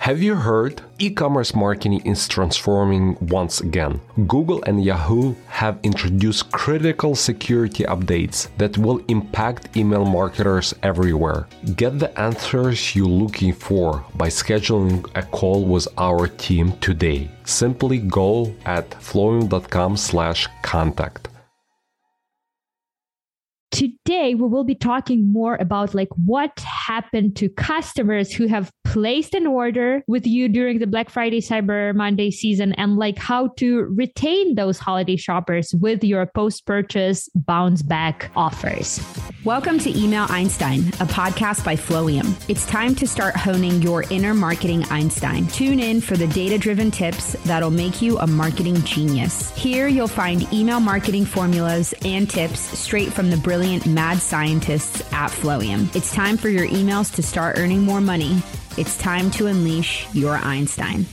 Have you heard? E commerce marketing is transforming once again. Google and Yahoo have introduced critical security updates that will impact email marketers everywhere. Get the answers you're looking for by scheduling a call with our team today. Simply go at flowium.com slash contact. Today we will be talking more about like what happened to customers who have placed an order with you during the Black Friday Cyber Monday season and like how to retain those holiday shoppers with your post-purchase bounce back offers. Welcome to Email Einstein, a podcast by Flowium. It's time to start honing your inner marketing Einstein. Tune in for the data-driven tips that'll make you a marketing genius. Here you'll find email marketing formulas and tips straight from the brilliant brilliant mad scientists at Flowium. It's time for your emails to start earning more money. It's time to unleash your Einstein.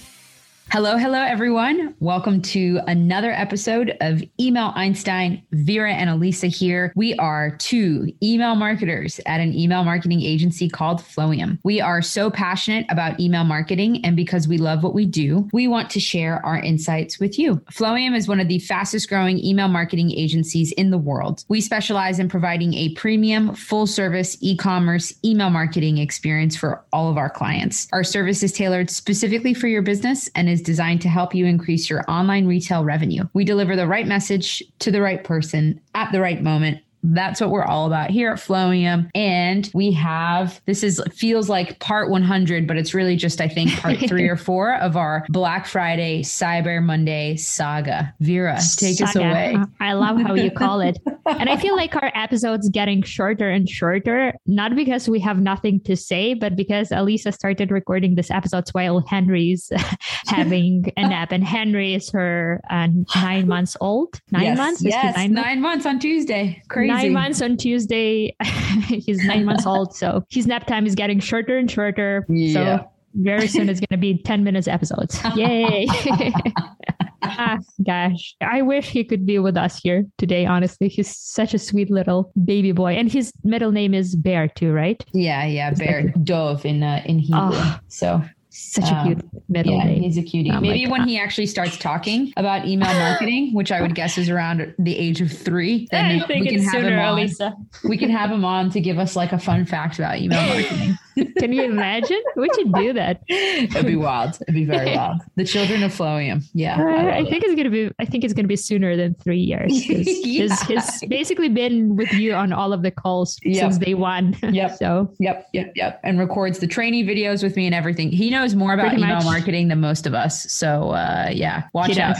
Hello, hello, everyone. Welcome to another episode of Email Einstein. Vera and Elisa here. We are two email marketers at an email marketing agency called Flowium. We are so passionate about email marketing, and because we love what we do, we want to share our insights with you. Flowium is one of the fastest growing email marketing agencies in the world. We specialize in providing a premium, full service e commerce email marketing experience for all of our clients. Our service is tailored specifically for your business and is is designed to help you increase your online retail revenue. We deliver the right message to the right person at the right moment that's what we're all about here at Flowium. And we have this is feels like part 100, but it's really just, I think, part three or four of our Black Friday, Cyber Monday saga. Vera, take saga. us away. I love how you call it. and I feel like our episodes getting shorter and shorter, not because we have nothing to say, but because Elisa started recording this episodes while Henry's having a nap. And Henry is her uh, nine months old. Nine yes, months? Yes, nine, nine months? months on Tuesday. Crazy nine months on Tuesday. he's nine months old. So his nap time is getting shorter and shorter. Yeah. So very soon it's going to be 10 minutes episodes. Yay. ah, gosh, I wish he could be with us here today. Honestly, he's such a sweet little baby boy, and his middle name is Bear too, right? Yeah, yeah, Bear Dov in uh, in Hebrew. Oh, so such a cute um, middle yeah, name. He's a cutie. Oh Maybe when he actually starts talking about email marketing, which I would guess is around the age of three, then we can have him on. Elisa. We can have him on to give us like a fun fact about email marketing. Can you imagine? We should do that. It'd be wild. It'd be very wild. The children of Flowium. Yeah. I, I think it. it's gonna be I think it's gonna be sooner than three years. yeah. He's, he's basically been with you on all of the calls yep. since day one. Yep. so yep, yep, yep. And records the training videos with me and everything. He knows more about Pretty email much. marketing than most of us. So uh, yeah, watch he out.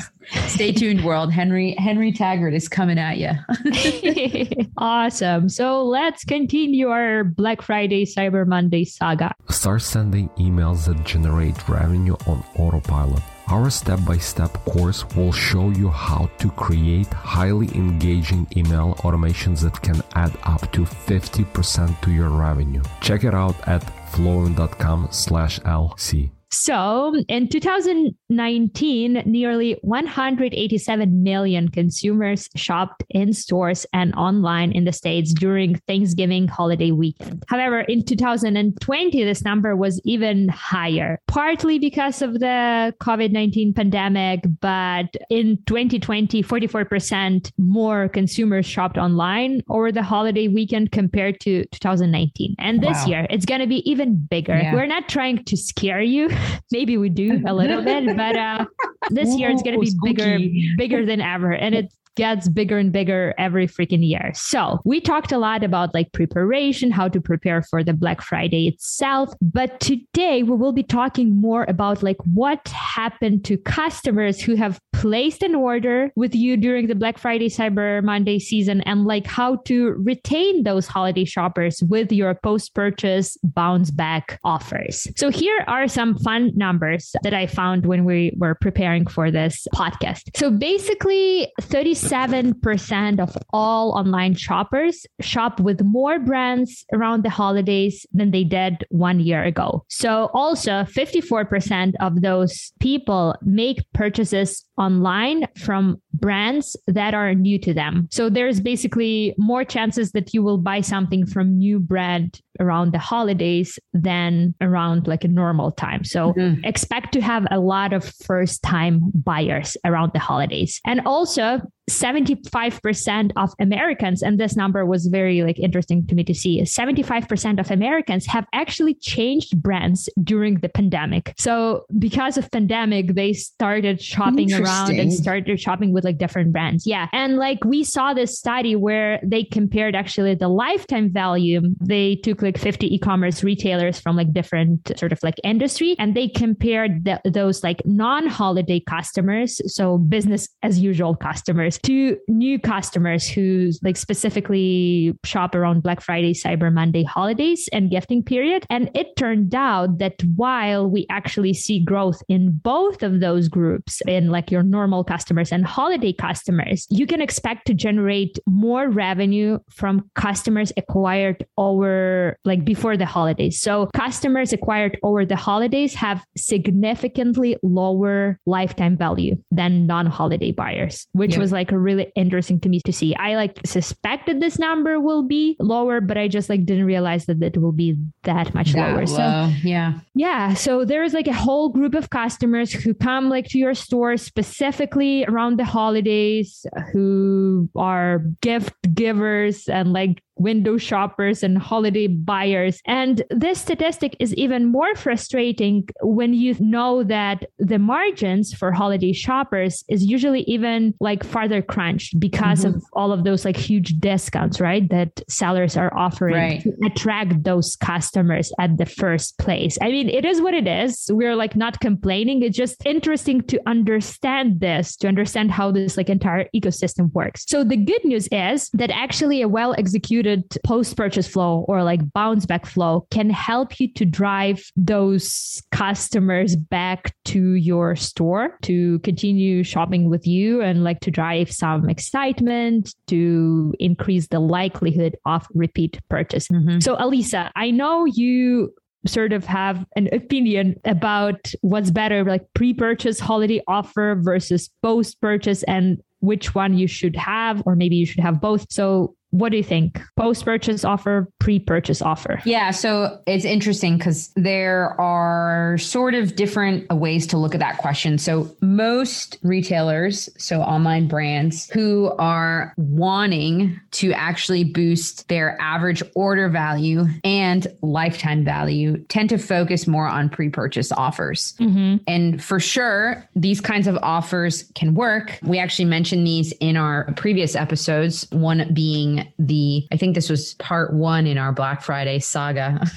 Stay tuned, world. Henry Henry Taggart is coming at you. awesome. So let's continue our Black Friday Cyber Monday saga. Start sending emails that generate revenue on autopilot. Our step by step course will show you how to create highly engaging email automations that can add up to 50% to your revenue. Check it out at flowium.com slash LC. So in 2019, nearly 187 million consumers shopped in stores and online in the States during Thanksgiving holiday weekend. However, in 2020, this number was even higher, partly because of the COVID 19 pandemic. But in 2020, 44% more consumers shopped online over the holiday weekend compared to 2019. And this wow. year, it's going to be even bigger. Yeah. We're not trying to scare you maybe we do a little bit, but uh, this year it's going to be bigger, bigger than ever, and it's gets bigger and bigger every freaking year. So we talked a lot about like preparation, how to prepare for the Black Friday itself. But today we will be talking more about like what happened to customers who have placed an order with you during the Black Friday Cyber Monday season and like how to retain those holiday shoppers with your post purchase bounce back offers. So here are some fun numbers that I found when we were preparing for this podcast. So basically 36 7% of all online shoppers shop with more brands around the holidays than they did one year ago. So, also 54% of those people make purchases online from brands that are new to them. So there's basically more chances that you will buy something from new brand around the holidays than around like a normal time. So mm-hmm. expect to have a lot of first time buyers around the holidays. And also 75% of Americans, and this number was very like interesting to me to see, 75% of Americans have actually changed brands during the pandemic. So because of pandemic, they started shopping around and started shopping with like different brands. Yeah. And like we saw this study where they compared actually the lifetime value. They took like 50 e-commerce retailers from like different sort of like industry and they compared the, those like non-holiday customers, so business as usual customers to new customers who like specifically shop around Black Friday, Cyber Monday holidays and gifting period. And it turned out that while we actually see growth in both of those groups, in like your normal customers and holiday customers, you can expect to generate more revenue from customers acquired over like before the holidays. So customers acquired over the holidays have significantly lower lifetime value than non-holiday buyers, which yeah. was like like really interesting to me to see. I like suspected this number will be lower, but I just like didn't realize that it will be that much that lower. Low. So yeah. Yeah. So there is like a whole group of customers who come like to your store specifically around the holidays who are gift givers and like window shoppers and holiday buyers. And this statistic is even more frustrating when you know that the margins for holiday shoppers is usually even like farther crunched because mm-hmm. of all of those like huge discounts, right? That sellers are offering right. to attract those customers at the first place. I mean, it is what it is. We're like not complaining. It's just interesting to understand this, to understand how this like entire ecosystem works. So the good news is that actually a well executed post purchase flow or like bounce back flow can help you to drive those customers back to your store to continue shopping with you and like to drive some excitement to increase the likelihood of repeat purchase. Mm-hmm. So, Elisa, I know you sort of have an opinion about what's better like pre-purchase holiday offer versus post-purchase and which one you should have or maybe you should have both so what do you think? Post purchase offer, pre purchase offer? Yeah. So it's interesting because there are sort of different ways to look at that question. So most retailers, so online brands who are wanting to actually boost their average order value and lifetime value tend to focus more on pre purchase offers. Mm-hmm. And for sure, these kinds of offers can work. We actually mentioned these in our previous episodes, one being the, I think this was part one in our Black Friday saga.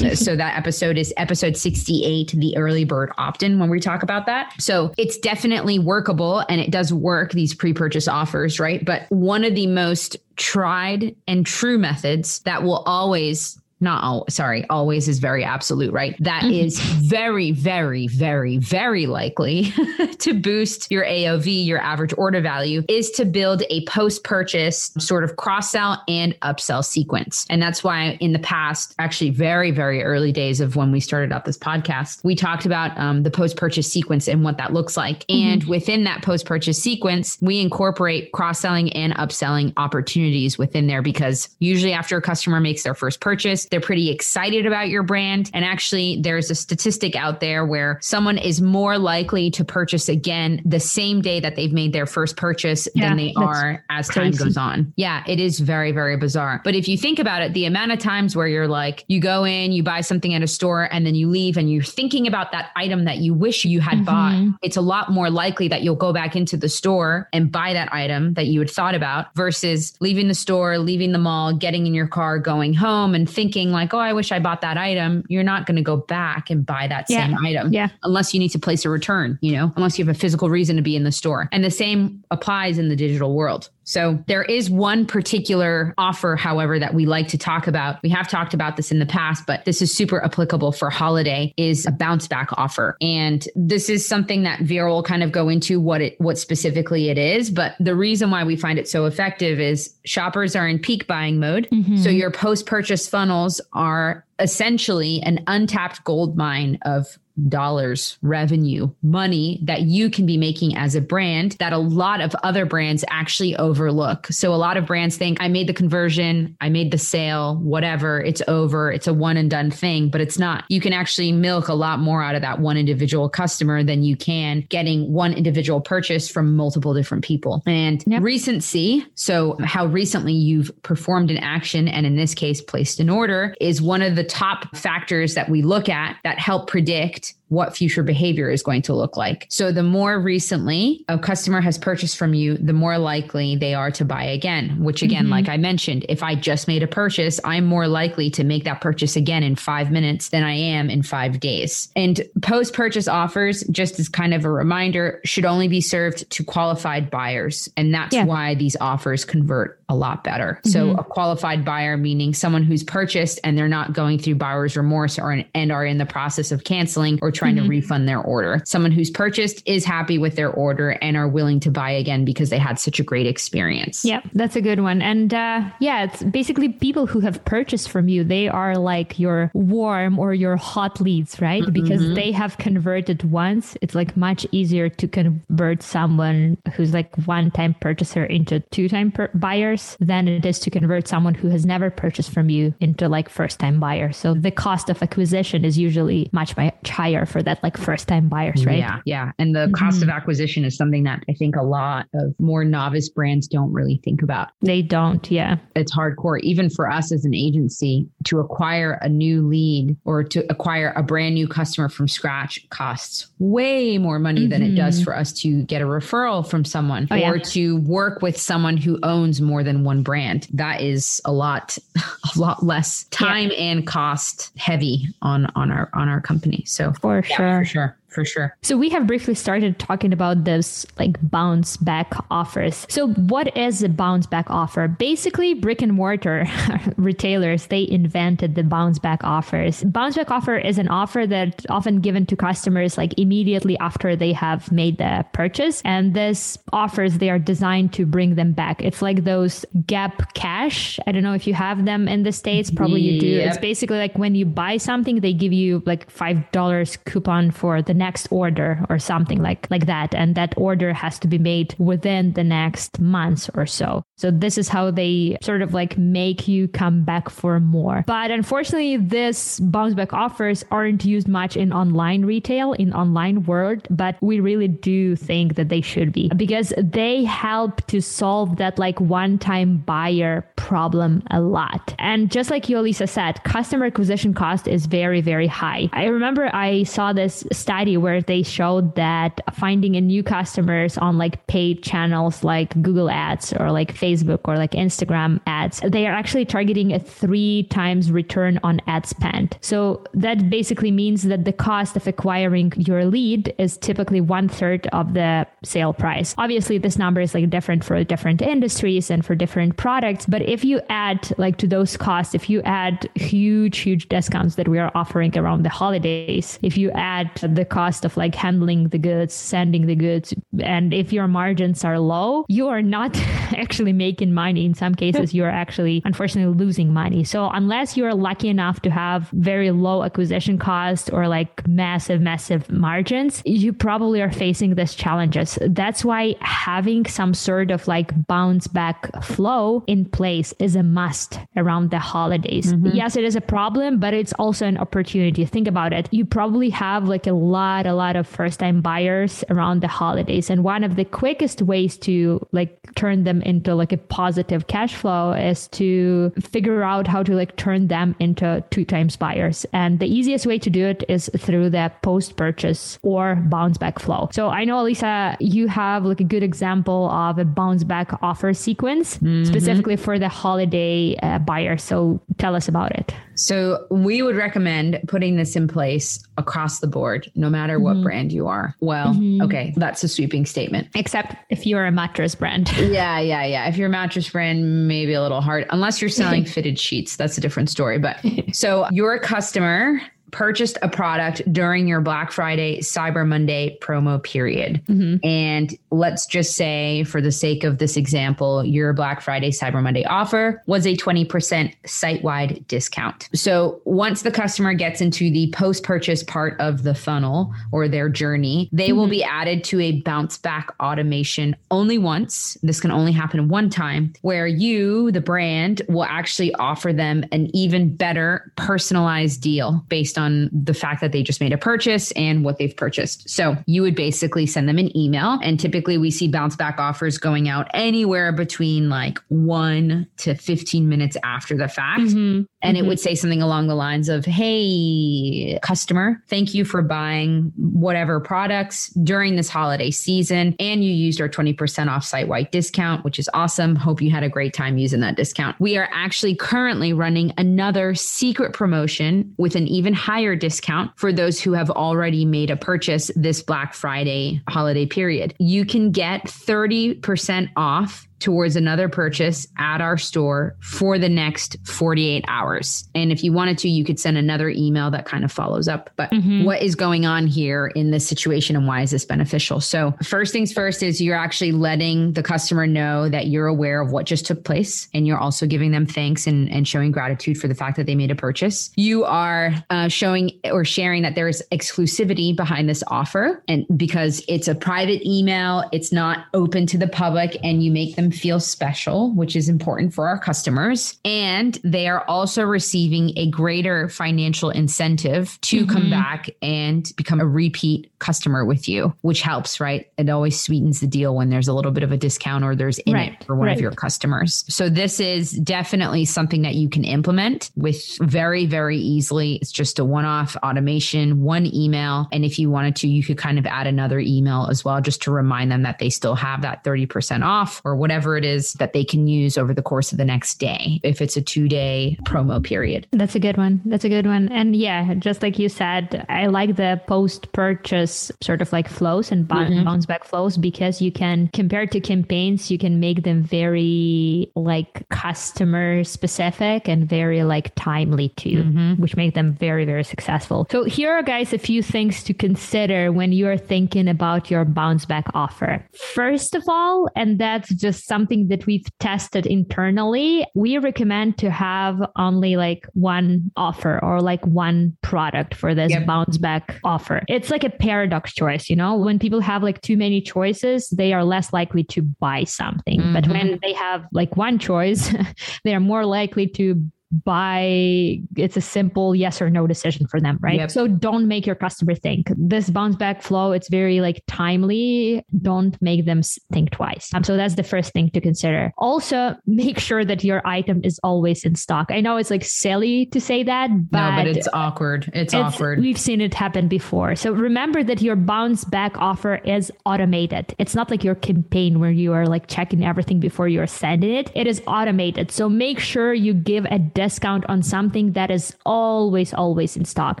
so that episode is episode 68, the early bird opt in, when we talk about that. So it's definitely workable and it does work, these pre purchase offers, right? But one of the most tried and true methods that will always not all, sorry, always is very absolute, right? That mm-hmm. is very, very, very, very likely to boost your AOV, your average order value, is to build a post purchase sort of cross sell and upsell sequence. And that's why in the past, actually, very, very early days of when we started out this podcast, we talked about um, the post purchase sequence and what that looks like. Mm-hmm. And within that post purchase sequence, we incorporate cross selling and upselling opportunities within there because usually after a customer makes their first purchase, they're pretty excited about your brand. And actually, there's a statistic out there where someone is more likely to purchase again the same day that they've made their first purchase yeah, than they are as crazy. time goes on. Yeah, it is very, very bizarre. But if you think about it, the amount of times where you're like, you go in, you buy something at a store, and then you leave and you're thinking about that item that you wish you had mm-hmm. bought, it's a lot more likely that you'll go back into the store and buy that item that you had thought about versus leaving the store, leaving the mall, getting in your car, going home and thinking, thinking like, oh, I wish I bought that item, you're not going to go back and buy that yeah. same item. Yeah. Unless you need to place a return, you know, unless you have a physical reason to be in the store. And the same applies in the digital world. So there is one particular offer, however, that we like to talk about. We have talked about this in the past, but this is super applicable for holiday is a bounce back offer. And this is something that Vera will kind of go into what it what specifically it is. But the reason why we find it so effective is shoppers are in peak buying mode. Mm-hmm. So your post-purchase funnels are essentially an untapped gold mine of dollars revenue money that you can be making as a brand that a lot of other brands actually overlook. So a lot of brands think i made the conversion i made the sale whatever it's over it's a one and done thing but it's not. You can actually milk a lot more out of that one individual customer than you can getting one individual purchase from multiple different people. And yep. recency so how recently you've performed an action and in this case placed an order is one of the top factors that we look at that help predict what future behavior is going to look like. So the more recently a customer has purchased from you, the more likely they are to buy again, which again, mm-hmm. like I mentioned, if I just made a purchase, I'm more likely to make that purchase again in five minutes than I am in five days. And post purchase offers, just as kind of a reminder, should only be served to qualified buyers. And that's yeah. why these offers convert a lot better. Mm-hmm. So a qualified buyer, meaning someone who's purchased and they're not going through buyer's remorse or and are in the process of canceling or trying mm-hmm. to refund their order. Someone who's purchased is happy with their order and are willing to buy again because they had such a great experience. Yeah, that's a good one. And uh, yeah, it's basically people who have purchased from you. They are like your warm or your hot leads, right? Mm-hmm. Because they have converted once. It's like much easier to convert someone who's like one time purchaser into two time per- buyers than it is to convert someone who has never purchased from you into like first time buyer. So the cost of acquisition is usually much, much higher for that like first time buyers, right? Yeah. Yeah. And the mm-hmm. cost of acquisition is something that I think a lot of more novice brands don't really think about. They don't. Yeah. It's hardcore. Even for us as an agency to acquire a new lead or to acquire a brand new customer from scratch costs way more money mm-hmm. than it does mm-hmm. for us to get a referral from someone oh, or yeah. to work with someone who owns more than one brand. That is a lot, a lot less time yeah. and cost heavy on, on our, on our company. So for yeah, sure. For sure for sure. So we have briefly started talking about this like bounce back offers. So what is a bounce back offer? Basically, brick and mortar retailers they invented the bounce back offers. Bounce back offer is an offer that often given to customers like immediately after they have made the purchase, and this offers they are designed to bring them back. It's like those Gap Cash. I don't know if you have them in the states. Probably you do. Yep. It's basically like when you buy something, they give you like five dollars coupon for the next order or something like like that. And that order has to be made within the next months or so. So this is how they sort of like make you come back for more. But unfortunately this bounce back offers aren't used much in online retail in online world. But we really do think that they should be because they help to solve that like one time buyer problem a lot. And just like you Elisa said customer acquisition cost is very very high. I remember i saw this study study where they showed that finding a new customers on like paid channels like Google ads or like Facebook or like Instagram ads, they are actually targeting a three times return on ad spend. So that basically means that the cost of acquiring your lead is typically one third of the sale price. Obviously, this number is like different for different industries and for different products. But if you add like to those costs, if you add huge, huge discounts that we are offering around the holidays, if you add the cost cost of like handling the goods, sending the goods. And if your margins are low, you are not actually making money. In some cases, you're actually unfortunately losing money. So unless you're lucky enough to have very low acquisition cost or like massive, massive margins, you probably are facing these challenges. That's why having some sort of like bounce back flow in place is a must around the holidays. Mm-hmm. Yes, it is a problem, but it's also an opportunity. Think about it. You probably have like a lot a lot of first time buyers around the holidays. And one of the quickest ways to like turn them into like a positive cash flow is to figure out how to like turn them into two times buyers. And the easiest way to do it is through the post purchase or bounce back flow. So I know, Elisa, you have like a good example of a bounce back offer sequence mm-hmm. specifically for the holiday uh, buyer. So tell us about it. So we would recommend putting this in place across the board, no matter what mm-hmm. brand you are. Well, mm-hmm. okay, that's a sweeping statement. Except if you're a mattress brand. yeah, yeah, yeah. If you're a mattress brand, maybe a little hard, unless you're selling fitted sheets. That's a different story. But so your customer purchased a product during your Black Friday, Cyber Monday promo period. Mm-hmm. And let's just say, for the sake of this example, your Black Friday, Cyber Monday offer was a 20% site wide discount. So once the customer gets into the post purchase part of the funnel or their journey, they mm-hmm. will be added to a bounce back automation only once. This can only happen one time where you, the brand, will actually offer them an even better personalized deal based on the fact that they just made a purchase and what they've purchased. So you would basically send them an email. And typically we see bounce back offers going out anywhere between like one to 15 minutes after the fact. Mm-hmm. And mm-hmm. it would say something along the lines of, Hey, customer, thank you for buying whatever products during this holiday season. And you used our 20% off site wide discount, which is awesome. Hope you had a great time using that discount. We are actually currently running another secret promotion with an even higher discount for those who have already made a purchase this Black Friday holiday period. You can get 30% off towards another purchase at our store for the next 48 hours. And if you wanted to, you could send another email that kind of follows up. But mm-hmm. what is going on here in this situation and why is this beneficial? So, first things first is you're actually letting the customer know that you're aware of what just took place and you're also giving them thanks and, and showing gratitude for the fact that they made a purchase. You are uh, showing or sharing that there's exclusivity behind this offer and because it's a private email, it's not open to the public, and you make them feel special, which is important for our customers. And they are also receiving a greater financial incentive to mm-hmm. come back and become a repeat customer with you, which helps, right? It always sweetens the deal when there's a little bit of a discount or there's in right. it for one right. of your customers. So this is definitely something that you can implement with very, very easily. It's just a one off automation, one email. And if you wanted to, you could kind of add another email as well, just to remind them that they still have that 30% off or whatever whatever it is that they can use over the course of the next day if it's a two day promo period. That's a good one. That's a good one. And yeah, just like you said, I like the post purchase sort of like flows and mm-hmm. bounce back flows because you can compare to campaigns, you can make them very like customer specific and very like timely too, mm-hmm. which make them very, very successful. So here are guys a few things to consider when you're thinking about your bounce back offer. First of all, and that's just something that we've tested internally, we recommend to have only like one offer or like one product for this yep. bounce back offer. It's like a paradox choice, you know, when people have like too many choices, they are less likely to buy something. Mm-hmm. But when they have like one choice, they are more likely to by it's a simple yes or no decision for them, right? Yep. So don't make your customer think. This bounce back flow, it's very like timely. Don't make them think twice. Um, so that's the first thing to consider. Also, make sure that your item is always in stock. I know it's like silly to say that, but, no, but it's awkward. It's, it's awkward. We've seen it happen before. So remember that your bounce back offer is automated. It's not like your campaign where you are like checking everything before you're sending it. It is automated. So make sure you give a discount on something that is always, always in stock.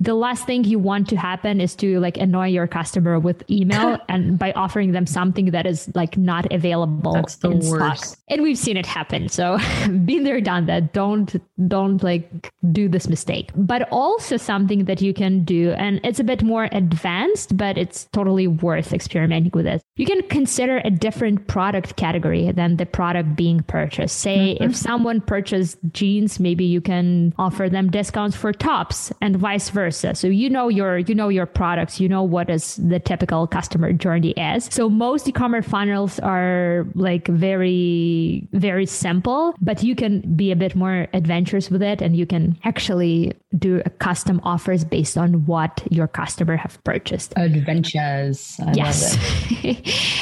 The last thing you want to happen is to like annoy your customer with email and by offering them something that is like not available That's the in worst. stock. And we've seen it happen. So been there, done that. Don't don't like do this mistake. But also something that you can do, and it's a bit more advanced, but it's totally worth experimenting with it. You can consider a different product category than the product being purchased. Say mm-hmm. if someone purchased jeans, maybe you can offer them discounts for tops and vice versa. So you know your you know your products, you know what is the typical customer journey is. So most e-commerce funnels are like very very simple, but you can be a bit more adventurous with it and you can actually do custom offers based on what your customer have purchased. Adventures. I yes.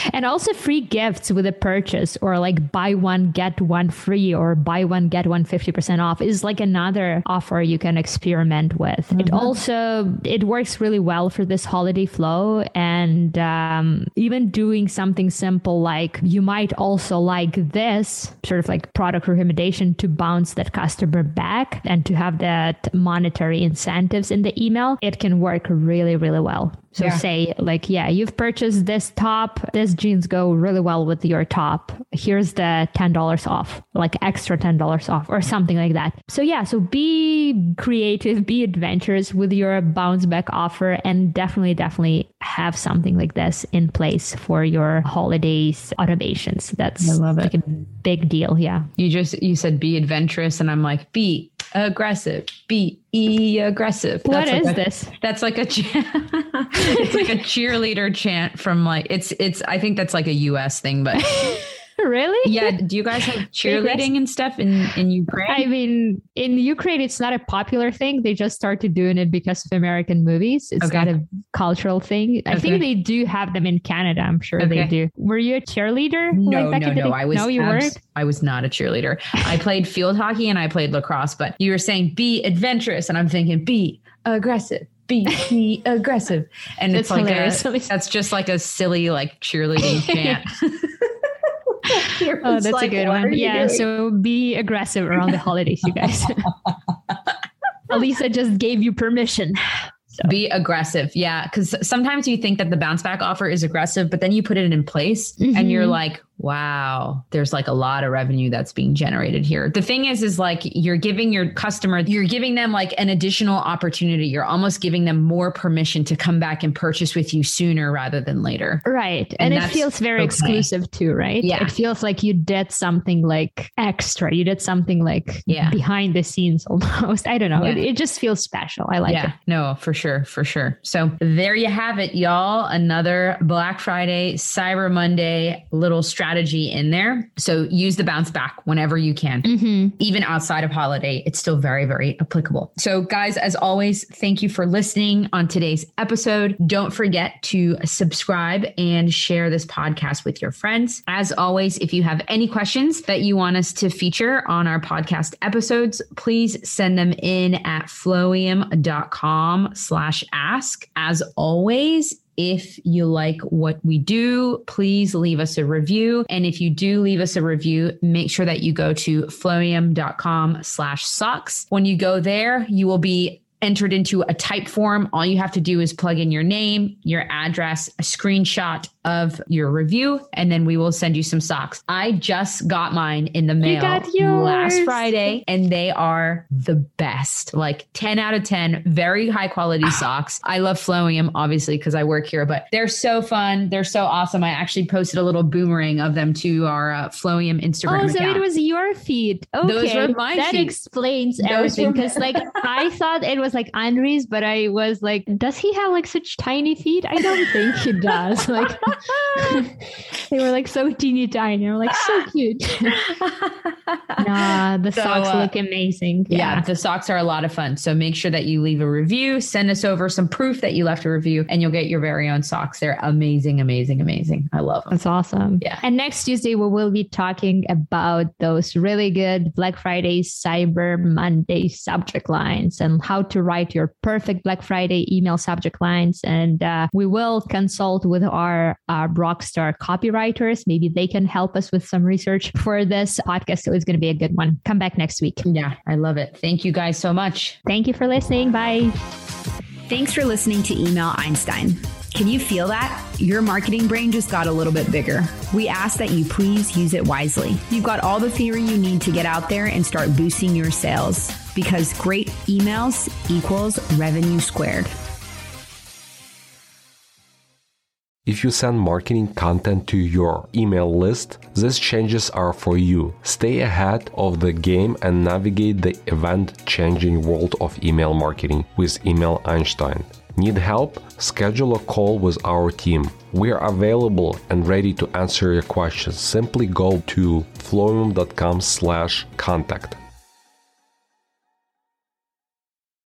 and also free gifts with a purchase or like buy one get one free or buy one get one 50% off is is like another offer you can experiment with. Mm-hmm. It also it works really well for this holiday flow, and um, even doing something simple like you might also like this sort of like product recommendation to bounce that customer back and to have that monetary incentives in the email. It can work really really well. So Yeah. say like, yeah, you've purchased this top. This jeans go really well with your top. Here's the ten dollars off, like extra ten dollars off, or something like that. So yeah, so be creative, be adventurous with your bounce back offer, and definitely, definitely have something like this in place for your holidays automations. That's I love it. like a big deal. Yeah. You just you said be adventurous, and I'm like be aggressive, be e aggressive. What like is a- this? That's like a chant. it's like a cheerleader chant from like it's it's. I think that's like a U.S. thing, but Really? yeah. Do you guys have cheerleading and stuff in in Ukraine? I mean, in Ukraine, it's not a popular thing. They just started doing it because of American movies. It's Okay. not a cultural thing. I think they do have them in Canada. I'm sure they do. Were you a cheerleader? No, like no, the no. day? I was No, you abs- weren't. I was not a cheerleader. I played field hockey and I played lacrosse. But you were saying be adventurous, and I'm thinking be aggressive. Be, be aggressive, and it's like a, that's just like a silly like cheerleading chant. Oh, that's a good one. Yeah. So be aggressive around the holidays, you guys. Elisa just gave you permission. Be aggressive. Yeah. Because sometimes you think that the bounce back offer is aggressive, but then you put it in place and you're Mhm. like, wow, there's like a lot of revenue that's being generated here. The thing is, is like you're giving your customer, you're giving them like an additional opportunity. You're almost giving them more permission to come back and purchase with you sooner rather than later. Right. And And, it feels very okay. exclusive too, right? Yeah. It feels like you did something like extra. You did something like Yeah. behind the scenes almost. I don't know. Yeah. It, it just feels special. I like yeah, it. no, for sure, for sure. So there you have it, y'all. Another Black Friday, Cyber Monday little strategy in there. So use the bounce back whenever you can. Mm-hmm. even outside of holiday, it's still very, very applicable. So, guys, as always, thank you for listening on today's episode. Don't forget to subscribe and share this podcast with your friends. As always, if you have any questions that you want us to feature on our podcast episodes, please send them in at flowium.com slash ask. As always, if you like what we do, please leave us a review. And if you do leave us a review, make sure that you go to flowium.com slash socks. When you go there, you will be entered into a Typeform. All you have to do is plug in your name, your address, a screenshot of your review, and then we will send you some socks. I just got mine in the mail got last. Friday, and they are the best. Like 10 out of 10, very high quality socks. I love Flowium, obviously, because I work here, but they're so fun. They're so awesome. I actually posted a little boomerang of them to our uh, Flowium Instagram Oh, so account. it was your feet. Okay. Those were my that explains Those everything. Because like I thought it was like Andre's, but I was like, does he have like such tiny feet? I don't think he does. Like they were like so teeny tiny. I'm like so cute. nah, the So, socks uh, look amazing. Yeah. Yeah. the socks are a lot of fun. So make sure that you leave a review, send us over some proof that you left a review, and you'll get your very own socks. They're amazing, amazing, amazing. I love them. That's awesome. Yeah. And next Tuesday, we will be talking about those really good Black Friday, Cyber Monday subject lines and how to write your perfect Black Friday email subject lines. And uh, we will consult with our uh, Rockstar copywriters. Maybe they can help us with some research for this podcast. So it's going to be a good one. Come back next week. Yeah, I love it. Thank you guys so much. Thank you for listening. Bye. Thanks for listening to Email Einstein. Can you feel that? Your marketing brain just got a little bit bigger. We ask that you please use it wisely. You've got all the theory you need to get out there and start boosting your sales because great emails equals revenue squared. If you send marketing content to your email list, these changes are for you. Stay ahead of the game and navigate the event changing world of email marketing with Email Einstein. Need help? Schedule a call with our team. We are available and ready to answer your questions. Simply go to flowium.com slash contact.